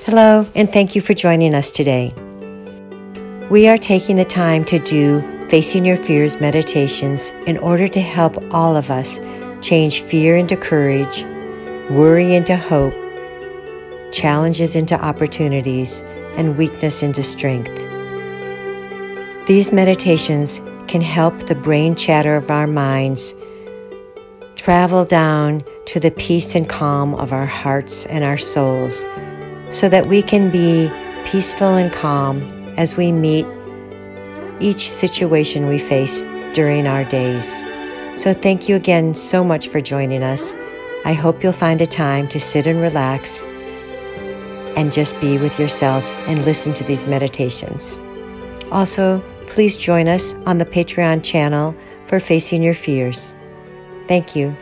Hello, and thank you for joining us today. We are taking the time to do Facing Your Fears meditations in order to help all of us change fear into courage, worry into hope, challenges into opportunities, and weakness into strength. These meditations can help the brain chatter of our minds travel down to the peace and calm of our hearts and our souls so that we can be peaceful and calm as we meet each situation we face during our days. So, thank you again so much for joining us. I hope you'll find a time to sit and relax and just be with yourself and listen to these meditations. Also, please join us on the Patreon channel for Facing Your Fears. Thank you.